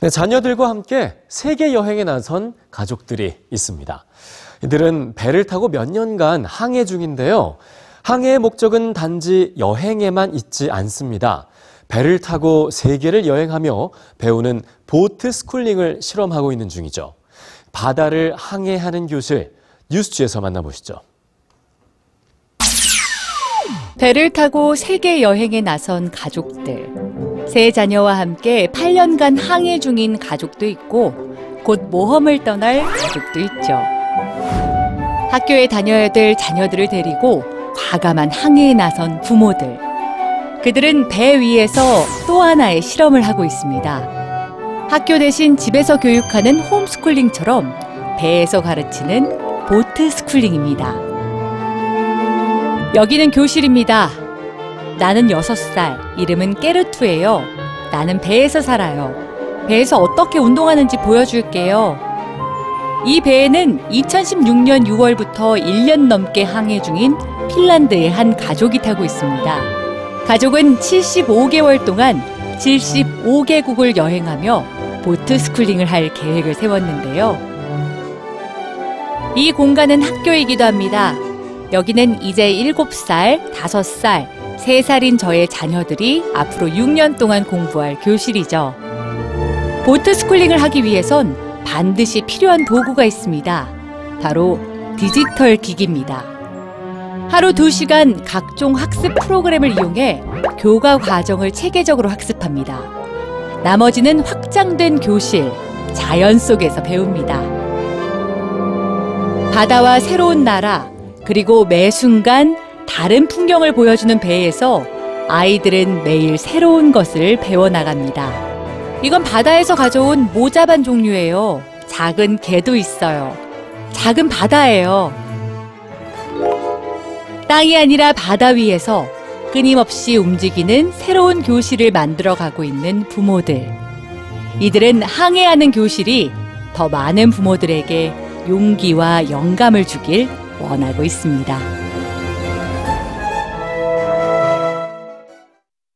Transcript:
네, 자녀들과 함께 세계 여행에 나선 가족들이 있습니다. 이들은 배를 타고 몇 년간 항해 중인데요. 항해의 목적은 단지 여행에만 있지 않습니다. 배를 타고 세계를 여행하며 배우는 boat schooling을 실험하고 있는 중이죠. 바다를 항해하는 교실 뉴스G에서 만나보시죠. 배를 타고 세계 여행에 나선 가족들. 세 자녀와 함께 8년간 항해 중인 가족도 있고 곧 모험을 떠날 가족도 있죠. 학교에 다녀야 될 자녀들을 데리고 과감한 항해에 나선 부모들. 그들은 배 위에서 또 하나의 실험을 하고 있습니다. 학교 대신 집에서 교육하는 홈스쿨링처럼 배에서 가르치는 보트 스쿨링입니다. 여기는 교실입니다. 나는 6살, 이름은 깨르투예요. 나는 배에서 살아요. 배에서 어떻게 운동하는지 보여줄게요. 이 배에는 2016년 6월부터 1년 넘게 항해 중인 핀란드의 한 가족이 타고 있습니다. 가족은 75개월 동안 75개국을 여행하며 보트 스쿨링을 할 계획을 세웠는데요. 이 공간은 학교이기도 합니다. 여기는 이제 7살, 5살, 3살인 저의 자녀들이 앞으로 6년 동안 공부할 교실이죠. boat schooling을 하기 위해선 반드시 필요한 도구가 있습니다. 바로 디지털 기기입니다. 하루 2시간 각종 학습 프로그램을 이용해 교과 과정을 체계적으로 학습합니다. 나머지는 확장된 교실, 자연 속에서 배웁니다. 바다와 새로운 나라, 그리고 매 순간 다른 풍경을 보여주는 배에서 아이들은 매일 새로운 것을 배워나갑니다. 이건 바다에서 가져온 모자반 종류예요. 작은 개도 있어요. 작은 바다예요. 땅이 아니라 바다 위에서 끊임없이 움직이는 새로운 교실을 만들어 가고 있는 부모들. 이들은 항해하는 교실이 더 많은 부모들에게 용기와 영감을 주길 원하고 있습니다.